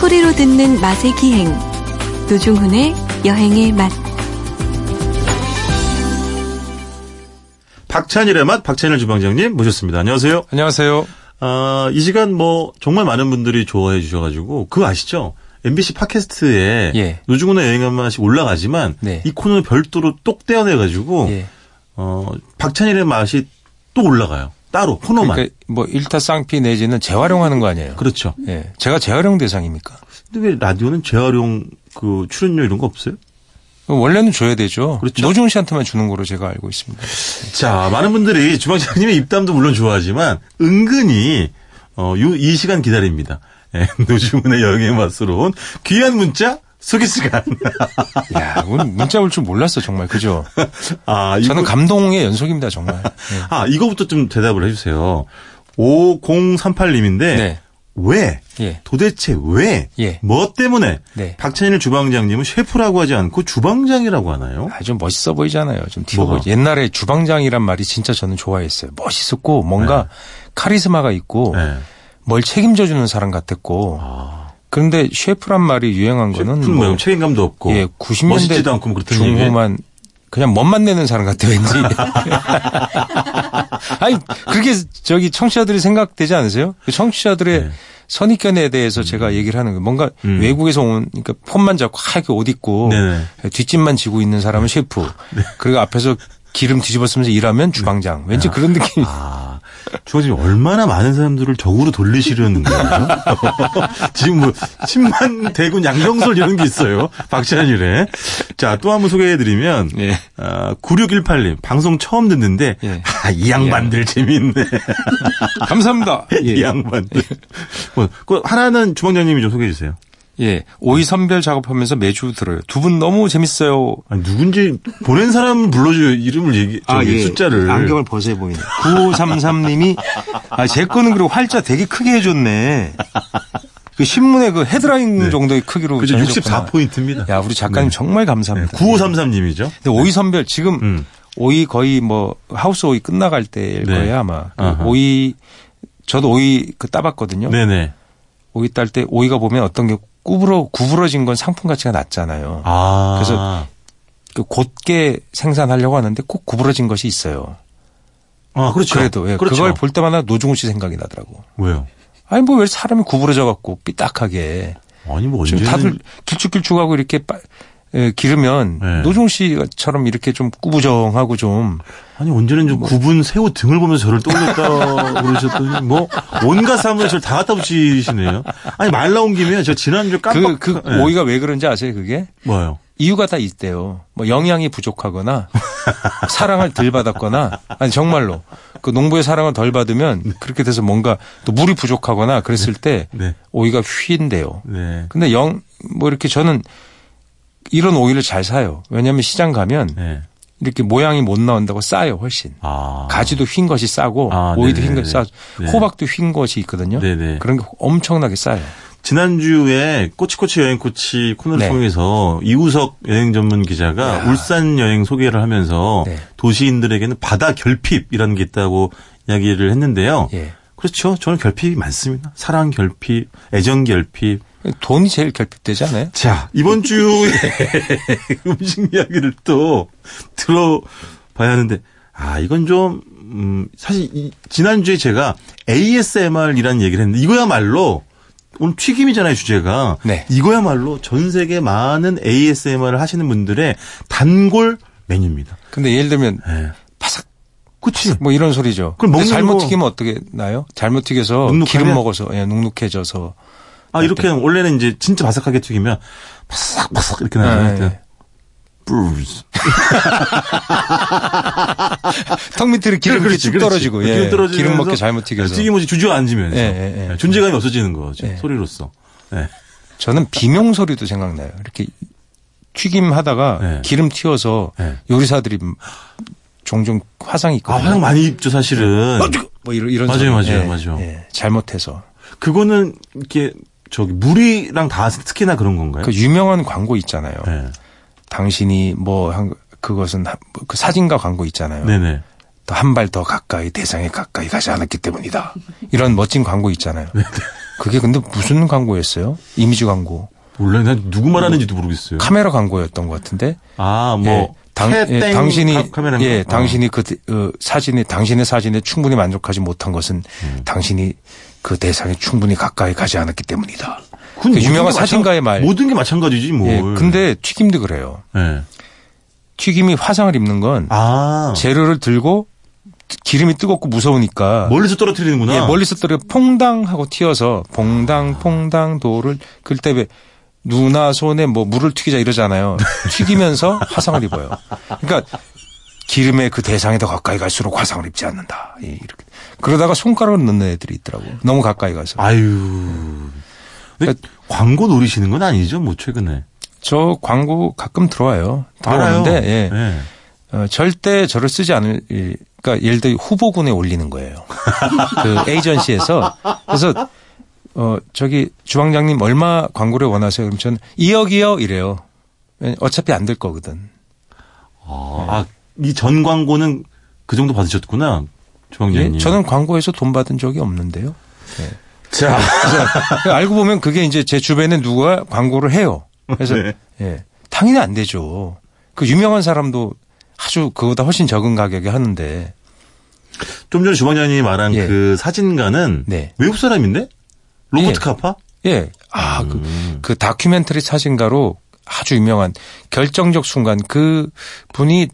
소리로 듣는 맛의 기행 노중훈의 여행의 맛 박찬일의 맛 박찬일 주방장님 모셨습니다. 안녕하세요. 안녕하세요. 아, 이 시간 뭐 정말 많은 분들이 좋아해 주셔가지고 그거 아시죠? MBC 팟캐스트에 예. 노중훈의 여행한 맛이 올라가지만 네. 이 코너는 별도로 똑 떼어내가지고 예. 어, 박찬일의 맛이 또 올라가요. 따로 코너만. 그러니까 뭐 일타쌍피 내지는 재활용하는 거 아니에요. 그렇죠. 예. 제가 재활용 대상입니까? 근데 왜 라디오는 재활용 그 출연료 이런 거 없어요? 원래는 줘야 되죠. 그렇죠. 노중 씨한테만 주는 거로 제가 알고 있습니다. 자, 많은 분들이 주방장님의 입담도 물론 좋아하지만 은근히 어, 요, 이 시간 기다립니다. 예, 노중훈의 여행의 맛으로 온 귀한 문자 소개 시간. 야, 오늘 문자 올 줄 몰랐어 정말 그죠? 아, 이거, 저는 감동의 연속입니다 정말. 예. 아, 이거부터 좀 대답을 해주세요. 5038님인데 네. 왜? 예. 도대체 왜? 예. 뭐 때문에? 네. 박찬일 주방장님은 셰프라고 하지 않고 주방장이라고 하나요? 아, 좀 멋있어 보이잖아요. 좀 뭐가? 보이. 옛날에 주방장이란 말이 진짜 저는 좋아했어요. 멋있었고 뭔가 카리스마가 있고 네. 뭘 책임져 주는 사람 같았고. 아, 그런데 셰프란 말이 유행한 거는 셰프는 뭐 책임감도 없고 예, 90년대 멋있지도 않고 뭐? 중후만 그냥 멋만 내는 사람 같아 왠지. 아니 그렇게 저기 청취자들이 생각되지 않으세요? 그 청취자들의 네. 선입견에 대해서 제가 얘기를 하는 거 뭔가 음. 외국에서 온 그러니까 폰만 잡고 하얗게 옷 입고 네네. 뒷짐만 지고 있는 사람은 셰프 그리고 앞에서 기름 뒤집어 쓰면서 일하면 주방장 왠지 그런 느낌. 아, 주방장님 얼마나 많은 사람들을 적으로 돌리시려는 거예요? 지금 뭐 10만 대군 양병설 이런 게 있어요. 박찬일에. 자, 또 한 번 소개해드리면 예. 아, 9618님 방송 처음 듣는데 예. 아, 이 양반들 재미있네. 감사합니다. 이 양반들. 뭐, 그 하나는 주방장님이 좀 소개해 주세요. 예, 오이 선별 작업하면서 매주 들어요. 두 분 너무 재밌어요. 아니, 누군지 보낸 사람 불러줘요. 이름을 얘기, 숫자를. 아, 예. 안경을 벗어 보이네. 9533님이 아, 제 거는 그리고 활자 되게 크게 해줬네. 그 신문에 그 헤드라인 네. 정도의 크기로 그죠, 전해줬구나. 64포인트입니다. 야, 우리 작가님 정말 감사합니다. 9533님이죠. 근데 오이 선별 지금 음. 오이 거의 뭐 하우스 오이 끝나갈 때일 네. 거예요 아마. 그. 오이 저도 오이 그 따봤거든요. 네네. 오이 딸 때 오이가 보면 어떤 게 구부러 구부러진 건 상품 가치가 낮잖아요. 아. 그래서 그 곧게 생산하려고 하는데 꼭 구부러진 것이 있어요. 아, 그렇죠. 그래도 예, 그렇죠. 그걸 볼 때마다 노중훈 씨 생각이 나더라고. 왜요? 아니 뭐 왜 사람이 구부러져 갖고 삐딱하게 아니, 뭐, 언제는. 다들 길쭉길쭉하고 이렇게 빠, 에, 기르면 네. 노중훈 씨처럼 이렇게 좀 꾸부정하고 좀 아니, 언제는 좀 구분 새우 등을 보면서 저를 떠올렸다 그러셨더니, 뭐, 온갖 사물을 저를 다 갖다 붙이시네요. 아니, 말 나온 김에 저 지난주 깜빡. 그, 그 예. 오이가 왜 그런지 아세요 그게? 뭐요? 이유가 다 있대요. 뭐 영양이 부족하거나 사랑을 덜 받았거나 아니 정말로 그 농부의 사랑을 덜 받으면 그렇게 돼서 뭔가 또 물이 부족하거나 그랬을 때 네. 오이가 휘인데요. 네. 근데 영 뭐 이렇게 저는 이런 오이를 잘 사요. 왜냐하면 시장 가면 네. 이렇게 모양이 못 나온다고 싸요 훨씬. 아. 가지도 휜 것이 싸고 아, 오이도 네네네. 휜 것이 싸. 네. 호박도 휜 것이 있거든요. 네네. 그런 게 엄청나게 싸요. 지난주에 꼬치꼬치 여행꼬치 코너를 네. 통해서 이우석 여행 전문 기자가 울산 여행 소개를 하면서 네. 도시인들에게는 바다 결핍이라는 게 있다고 이야기를 했는데요. 예. 그렇죠. 저는 결핍이 많습니다. 사랑 결핍, 애정 결핍. 돈이 제일 결핍되지 않아요? 자, 이번 주에 음식 이야기를 또 들어봐야 하는데, 아, 이건 좀, 음, 사실 이- 지난주에 제가 ASMR이라는 얘기를 했는데, 이거야말로 오늘 튀김이잖아요, 주제가. 네. 이거야말로 전 세계 많은 ASMR을 하시는 분들의 단골 메뉴입니다. 근데 예를 들면 예. 바삭 그치? 뭐 이런 소리죠. 그럼 먹는 잘못 거- 튀기면 어떻게 나요? 잘못 튀겨서 눅눅하면? 기름 먹어서 예, 눅눅해져서 아, 이렇게 원래는 이제 진짜 바삭하게 튀기면 바삭 바삭 이렇게 예, 나요. 예. 브루즈. 턱 밑으로 기름 이렇게 그렇지, 쭉. 떨어지고 예. 기름 떨어지면서 기름 먹게 잘못 튀겨서 튀김옷이 주저앉으면서 예, 예, 예. 존재감이 없어지는 거죠. 예. 소리로서. 예. 저는 비명 소리도 생각나요. 이렇게 튀김 하다가 네. 기름 튀어서 네. 요리사들이 종종 화상이 아, 있거든요. 화장 많이 입죠, 사실은. 뭐 이런 이런 맞아요. 맞아요, 예, 맞아요. 예, 잘못해서 그거는 이렇게 저기 물이랑 다 특히나 그런 건가요? 그 유명한 광고 있잖아요. 네. 당신이 뭐 한 그것은 하- 그 사진가 광고 있잖아요. 네네. 또한발 더 가까이 대상에 가까이 가지 않았기 때문이다. 이런 멋진 광고 있잖아요. 그게 근데 무슨 광고였어요? 이미지 광고. 몰라, 난 누구 말하는지도 모르겠어요. 카메라 광고였던 것 같은데. 아, 뭐, 예, 당, 예, 당신이 카-? 예, 어. 당신이 그 어, 사진에 당신의 사진에 충분히 만족하지 못한 것은 음. 당신이 그 대상에 충분히 가까이 가지 않았기 때문이다. 그 유명한 게 사진가의 마찬- 말. 모든 게 마찬가지지, 뭐. 예, 근데 튀김도 그래요. 예. 튀김이 화상을 입는 건 아. 재료를 들고 기름이 뜨겁고 무서우니까 멀리서 떨어뜨리는구나. 예, 멀리서 떨어 퐁당 하고 튀어서 봉당 퐁당 도를 그럴 때 누나 손에 뭐 물을 튀기자 이러잖아요. 튀기면서 화상을 입어요. 그러니까 기름의 그 대상에 더 가까이 갈수록 화상을 입지 않는다. 예, 이렇게. 그러다가 손가락을 넣는 애들이 있더라고. 너무 가까이 가서. 아유. 근데 광고 노리시는 건 아니죠, 뭐, 최근에. 저 광고 가끔 들어와요. 들어오는데 예. 예. 어, 절대 저를 쓰지 않을, 일, 그러니까 예를 들어 후보군에 올리는 거예요. 그 에이전시에서. 그래서, 어, 저기 주방장님 얼마 광고를 원하세요? 그럼 저는 2억이요? 이래요. 왜냐- 어차피 안 될 거거든. 아, 이전 광고는 그 정도 받으셨구나. 주방장님. 예? 저는 광고에서 돈 받은 적이 없는데요. 자. 그래서 알고 보면 그게 이제 제 주변에 누가 광고를 해요. 그래서, 네. 예. 당연히 안 되죠. 그 유명한 사람도 아주 그보다 훨씬 적은 가격에 하는데. 좀 전에 주방장님이 말한 예. 그 사진가는 네. 외국 사람인데? 로버트 예. 카파? 예. 아, 음. 그, 그 다큐멘터리 사진가로 아주 유명한 결정적 순간 그 분이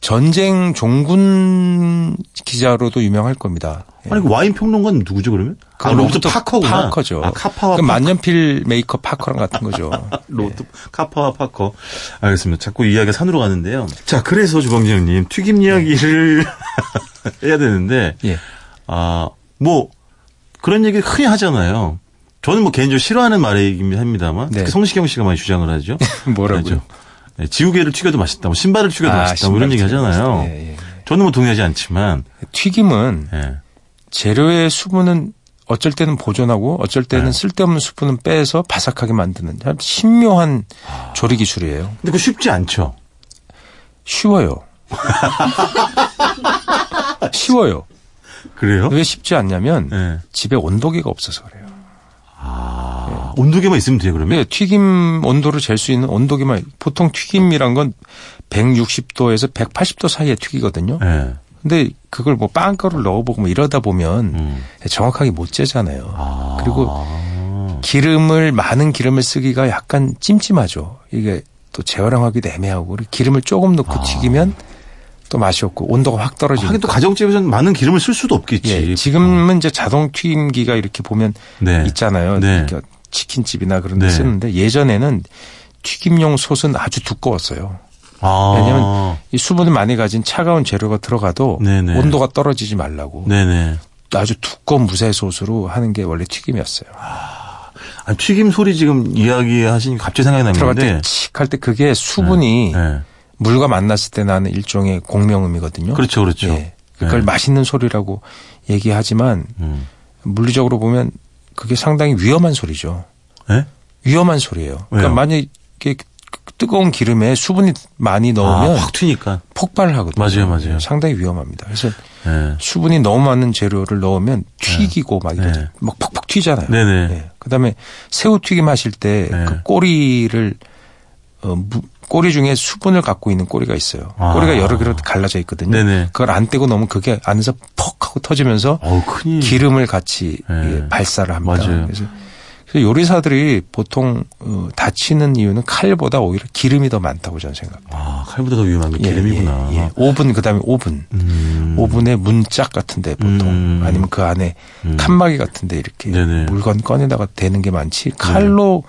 전쟁 종군 기자로도 유명할 겁니다. 예. 아니, 그 와인 평론가는 누구죠, 그러면? 아, 로버트 파커구나. 파커죠. 아, 카파와 그 파커. 만년필 메이커 파커랑 같은 거죠. 로버트 카파와 파커. 알겠습니다. 자꾸 이야기가 산으로 가는데요. 자, 그래서 주방장님, 튀김 이야기를 해야 되는데, 예. 아, 뭐, 그런 얘기 흔히 하잖아요. 저는 뭐 개인적으로 싫어하는 말이긴 합니다만, 네. 성시경 씨가 많이 주장을 하죠. 뭐라고요? 네, 지우개를 튀겨도 맛있다, 뭐 신발을 튀겨도 맛있다, 뭐 이런 얘기 하잖아요. 예, 예. 저는 뭐 동의하지 않지만, 튀김은 예. 재료의 수분은 어쩔 때는 보존하고 어쩔 때는 네. 쓸데없는 수분은 빼서 바삭하게 만드는 참 신묘한 아. 조리 기술이에요. 근데 그거 쉽지 않죠. 쉬워요. 쉬워요. 그래요? 왜 쉽지 않냐면 예. 집에 온도계가 없어서 그래요. 아, 온도계만 있으면 돼요, 그러면? 왜 튀김 온도를 잴 수 있는 온도계만 보통 튀김이란 건 160도에서 180도 사이에 튀기거든요. 예. 근데 그걸 뭐 빵가루를 넣어보고 뭐 이러다 보면 음. 정확하게 못 재잖아요. 아. 그리고 기름을 많은 기름을 쓰기가 약간 찜찜하죠. 이게 또 재활용하기도 애매하고 기름을 조금 넣고 튀기면 또 맛이 없고 온도가 확 떨어지고. 하긴 또 가정집에서는 많은 기름을 쓸 수도 없겠지. 예, 지금은 이제 자동 튀김기가 이렇게 보면 네. 있잖아요. 네. 그러니까 치킨집이나 그런 데 네. 쓰는데 예전에는 튀김용 솥은 아주 두꺼웠어요. 아. 왜냐면 이 수분을 많이 가진 차가운 재료가 들어가도 네네. 온도가 떨어지지 말라고 네네. 아주 두꺼운 무쇠 솥으로 하는 게 원래 튀김이었어요. 아, 튀김 소리 지금 이야기하시니까 갑자기 생각이 들어갈 나는데. 때칙 할 때 그게 수분이 네. 물과 만났을 때 나는 일종의 공명음이거든요. 그렇죠, 그렇죠. 예. 그걸 네. 맛있는 소리라고 얘기하지만 음. 물리적으로 보면 그게 상당히 위험한 소리죠. 예? 위험한 소리예요. 그러니까? 만약에 뜨거운 기름에 수분이 많이 넣으면 아, 확 튀니까. 폭발을 하거든요. 맞아요, 맞아요. 상당히 위험합니다. 그래서 예. 수분이 너무 많은 재료를 넣으면 튀기고 막 이러죠. 네. 막 퍽퍽 튀잖아요. 네네. 예. 그다음에 새우 튀김 하실 때 네. 그 꼬리를 어, 무- 꼬리 중에 수분을 갖고 있는 꼬리가 있어요. 아. 꼬리가 여러 개로 갈라져 있거든요. 네네. 그걸 안 떼고 넣으면 그게 안에서 퍽 하고 터지면서 어우. 기름을 같이 네. 예, 발사를 합니다. 맞아요. 그래서, 그래서 요리사들이 보통 어, 다치는 이유는 칼보다 오히려 기름이 더 많다고 저는 생각합니다. 아, 칼보다 더 위험한 게 예, 기름이구나. 예, 예. 오븐 그다음에 오븐. 음. 오븐의 문짝 같은데 보통 음. 아니면 그 안에 음. 칸막이 같은데 이렇게 네네. 물건 꺼내다가 대는 게 많지 칼로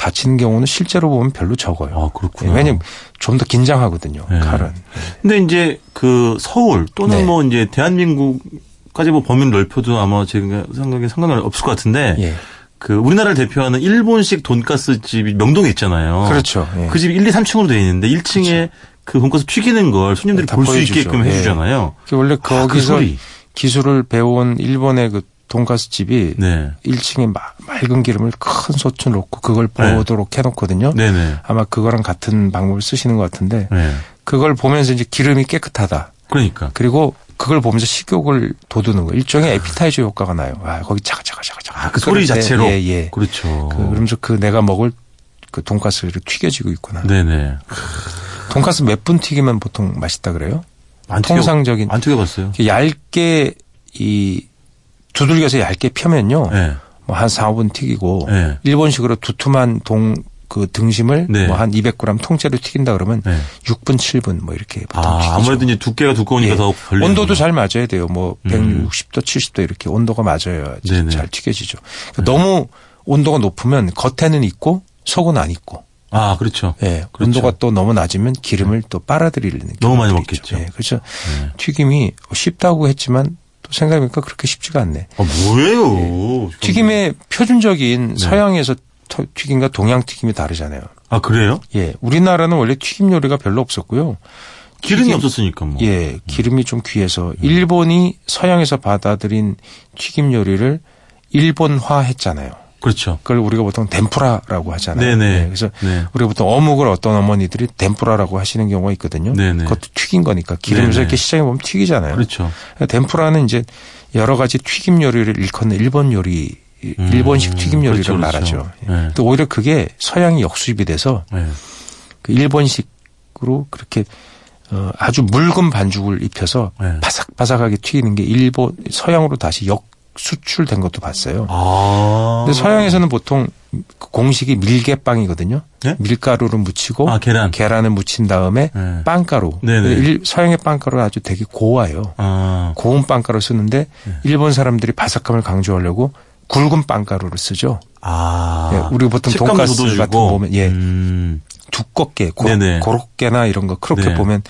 다치는 경우는 실제로 보면 별로 적어요. 아, 그렇구나. 예, 왜냐면 좀 더 긴장하거든요. 네. 칼은. 근데 이제 그 서울 또는 네. 뭐 이제 대한민국까지 뭐 범위를 넓혀도 아마 제가 생각에 상관이 없을 것 같은데 예. 그 우리나라를 대표하는 일본식 돈가스 집이 명동에 있잖아요. 그렇죠. 예. 그 집이 1, 2, 3층으로 되어 있는데 1층에 그 돈가스 튀기는 걸 손님들이 다볼 수. 있게끔 예. 해주잖아요. 그 원래 아, 그 거기서 소리. 기술을 배운 일본의 그 돈가스 집이 네. 1층에 맑은 기름을 큰 소추 놓고 그걸 네. 보도록 해놓거든요. 네네. 아마 그거랑 같은 방법을 쓰시는 것 같은데 네. 그걸 보면서 이제 기름이 깨끗하다. 그러니까. 그리고 그걸 보면서 식욕을 돋우는 거. 일종의 에피타이저 효과가 나요. 아, 거기 차가차가차가차가. 아, 그 소리 자체로. 예, 예. 그렇죠. 그, 그러면서 그 내가 먹을 그 돈가스를 튀겨지고 있구나. 네네. 돈가스 몇 분 튀기면 보통 맛있다 그래요? 안 통상적인 튀겨, 안 튀겨봤어요. 이렇게 얇게 이 두들겨서 얇게 펴면요. 네. 뭐한 4, 5분 튀기고 네. 일본식으로 두툼한 동 그 등심을 네. 뭐한 200g 통째로 튀긴다 그러면 네. 6분, 7분 뭐 이렇게 보통 아, 튀기죠. 아무래도 이제 두께가 두꺼우니까 예. 더 걸리는 온도도 잘 맞아야 돼요. 뭐 음. 160도, 70도 이렇게 온도가 맞아야. 잘 튀겨지죠. 그러니까 너무 온도가 높으면 겉에는 있고 속은 안 있고. 아, 그렇죠. 예. 그렇죠. 온도가 또 너무 낮으면 기름을 또 빨아들이는 너무 많이 있죠. 먹겠죠. 예. 그래서 네. 튀김이 쉽다고 했지만 또 생각해보니까 그렇게 쉽지가 않네. 아, 뭐예요? 튀김의 표준적인 네. 서양에서 터- 튀김과 동양 튀김이 다르잖아요. 아, 그래요? 예. 우리나라는 원래 튀김 요리가 별로 없었고요. 기름이 튀김- 없었으니까 뭐. 예, 기름이 좀 귀해서 일본이 서양에서 받아들인 튀김 요리를 일본화 했잖아요. 그렇죠. 그걸 우리가 보통 덴푸라라고 하잖아요. 네네. 예, 그래서 네. 우리가 보통 어묵을 어떤 어머니들이 덴푸라라고 하시는 경우가 있거든요. 네네. 그것도 튀긴 거니까 기름에서 네네. 이렇게 시장에 보면 튀기잖아요. 그렇죠. 덴푸라는 이제 여러 가지 튀김 요리를 일컫는 일본 요리, 음, 일본식 튀김 요리를 그렇죠, 그렇죠. 말하죠. 예. 네. 또 오히려 그게 서양이 역수입이 돼서 네. 그 일본식으로 그렇게 어, 아주 묽은 반죽을 입혀서 네. 바삭바삭하게 튀기는 게 일본 서양으로 다시 역 수출된 것도 봤어요. 아. 근데 서양에서는 보통 그 공식이 밀개빵이거든요. 네? 밀가루를 묻히고 아, 계란. 계란을 묻힌 다음에 네. 빵가루. 일- 서양의 빵가루는 아주 되게 고와요. 아. 고운 빵가루 쓰는데 일본 사람들이 바삭함을 강조하려고 굵은 빵가루를 쓰죠. 아. 예, 우리 보통 돈가스. 같은 거 보면, 예. 음. 두껍게 고. 고로케나 이런 거 크로켓 네. 보면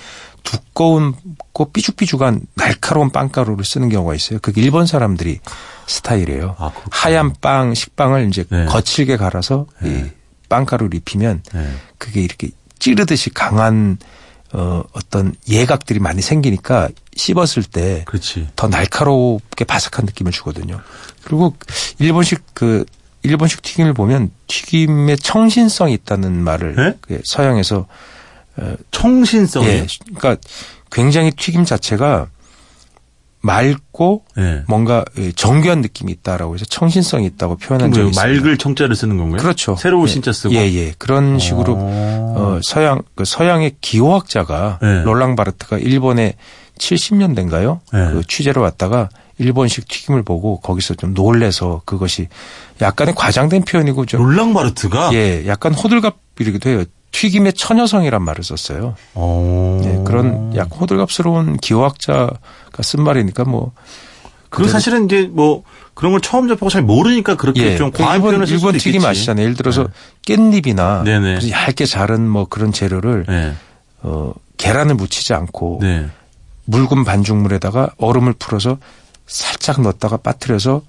두꺼운 고 삐죽삐죽한 날카로운 빵가루를 쓰는 경우가 있어요. 그게 일본 사람들이 스타일이에요. 아. 하얀 빵 식빵을 이제 네. 거칠게 갈아서 이 빵가루를 입히면 네. 그게 이렇게 찌르듯이 강한 어 어떤 예각들이 많이 생기니까 씹었을 때. 더 날카롭게 바삭한 느낌을 주거든요. 그리고 일본식 그 일본식 튀김을 보면 튀김의 청신성이 있다는 말을 네? 그 서양에서 청신성이. 예, 그러니까 굉장히 튀김 자체가 맑고 네. 뭔가 예, 정교한 느낌이 있다라고 해서 청신성이 있다고 표현한 적이 뭐 있습니다. 맑을 청자를 쓰는 건가요? 그렇죠. 새로운 예. 신자 쓰고. 예, 예. 그런 식으로 어. 어, 서양 그 서양의 기호학자가 네. 롤랑 바르트가 일본에 70년대인가요? 네. 그 취재로 왔다가 일본식 튀김을 보고 거기서 좀 놀래서 그것이 약간의 과장된 표현이고 좀 롤랑 바르트가. 예, 약간 호들갑이기도 해요. 튀김의 처녀성이란 말을 썼어요. 어. 예, 그런 약 호들갑스러운 기호학자가 쓴 말이니까 뭐 그 사실은 이제 뭐 그런 걸 처음 접하고 잘 모르니까 그렇게 예, 좀그 과한 일본, 표현을 쓸 일본 튀김 있겠지. 아시잖아요. 예를 들어서 네. 깻잎이나 네네. 얇게 자른 뭐 그런 재료를 네. 어, 계란을 묻히지 않고 네. 묽은 반죽물에다가 얼음을 풀어서 살짝 넣었다가 빠뜨려서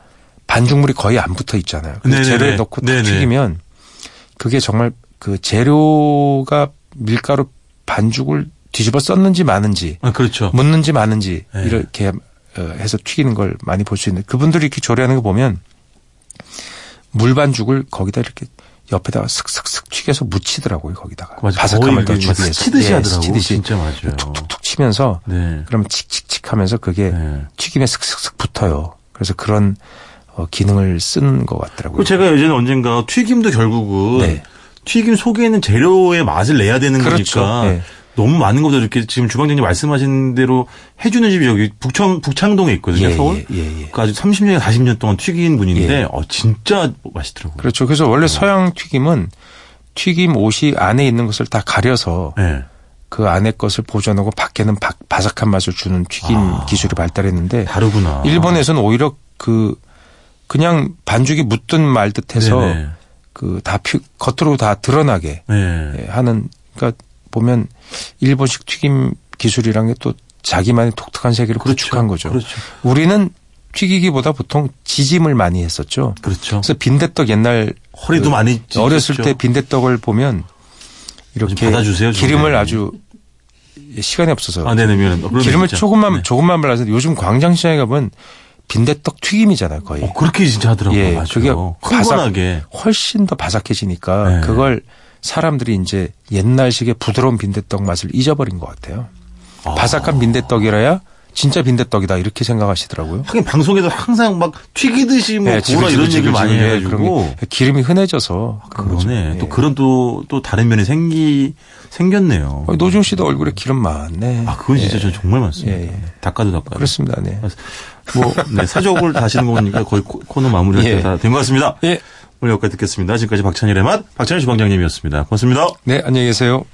반죽물이 거의 안 붙어 있잖아요. 재료에 넣고. 튀기면 그게 정말 그 재료가 밀가루 반죽을 뒤집어 썼는지 마는지 아, 그렇죠. 묻는지 마는지 네. 이렇게 어, 해서 튀기는 걸 많이 볼 수 있는데 그분들이 이렇게 조리하는 거 보면 물 반죽을 거기다 이렇게 옆에다가 슥슥슥 튀겨서 묻히더라고요 거기다가 맞아. 바삭함을 더 주기 막 위해서 스치듯이 예, 하더라고. 스치듯이 진짜 맞아요. 툭툭툭 치면서 네. 그러면 칙칙칙 하면서 그게 네. 튀김에 슥슥슥 붙어요. 그래서 그런 어, 기능을 쓴 것 같더라고요. 그 제가 예전에 언젠가 튀김도 결국은 네. 튀김 속에 있는 재료의 맛을 내야 되는 그렇죠. 거니까 네. 너무 많은 것들 이렇게 지금 주방장님 말씀하신 대로 해주는 집이 여기 북청 북창동에 있거든요. 예, 서울. 예, 예, 예. 그 아주 30년, 40년 동안 튀긴 분인데 예. 어, 진짜 맛있더라고요. 그렇죠. 그래서 원래 서양 튀김은 튀김 옷이 안에 있는 것을 다 가려서 네. 그 안에 것을 보존하고 밖에는 바, 바삭한 맛을 주는 튀김 아. 기술이 발달했는데 다르구나. 일본에서는 오히려 그 그냥 반죽이 묻든 말듯해서 네네. 그 다 겉으로 다 드러나게 네. 예, 하는 그러니까 보면 일본식 튀김 기술이란 게 또 자기만의 독특한 세계를 구축한 거죠. 그렇죠. 우리는 튀기기보다 보통 지짐을 많이 했었죠. 그렇죠. 그래서 빈대떡 옛날 허리도 그 많이 어렸을 찢었죠. 때 빈대떡을 보면 이렇게 좀 받아주세요, 좀. 기름을 네. 아주 시간이 없어서 아, 네네, 기름을 진짜. 조금만 네. 조금만 발라서 요즘 광장시장에 가면 빈대떡 튀김이잖아요, 거의. 어, 그렇게 진짜 하더라고요. 예, 맞아요. 그게 바삭- 흥건하게. 훨씬 더 바삭해지니까 네. 그걸 사람들이 이제 옛날식의 부드러운 빈대떡 맛을 잊어버린 것 같아요. 아. 바삭한 빈대떡이라야 진짜 빈대떡이다 이렇게 생각하시더라고요. 하긴 방송에도 항상 막 튀기듯이 뭐 예, 구라 이런 얘기를 많이 해 가지고. 그런 게 기름이 흔해져서 거죠. 그러네. 예. 또 그런 또, 또 다른 면이 생기, 생겼네요. 어, 노중 씨도 얼굴에 기름 많네. 아, 그건 진짜 예. 저 정말 많습니다. 예, 예. 닦아도 닦아도. 그렇습니다. 네. 뭐, 네, 사족을 다시는 거 보니까 거의 코- 코너 마무리할 예. 때가 된것 같습니다. 예. 오늘 여기까지 듣겠습니다. 지금까지 박찬일의 맛, 박찬일 주방장님이었습니다. 고맙습니다. 네, 안녕히 계세요.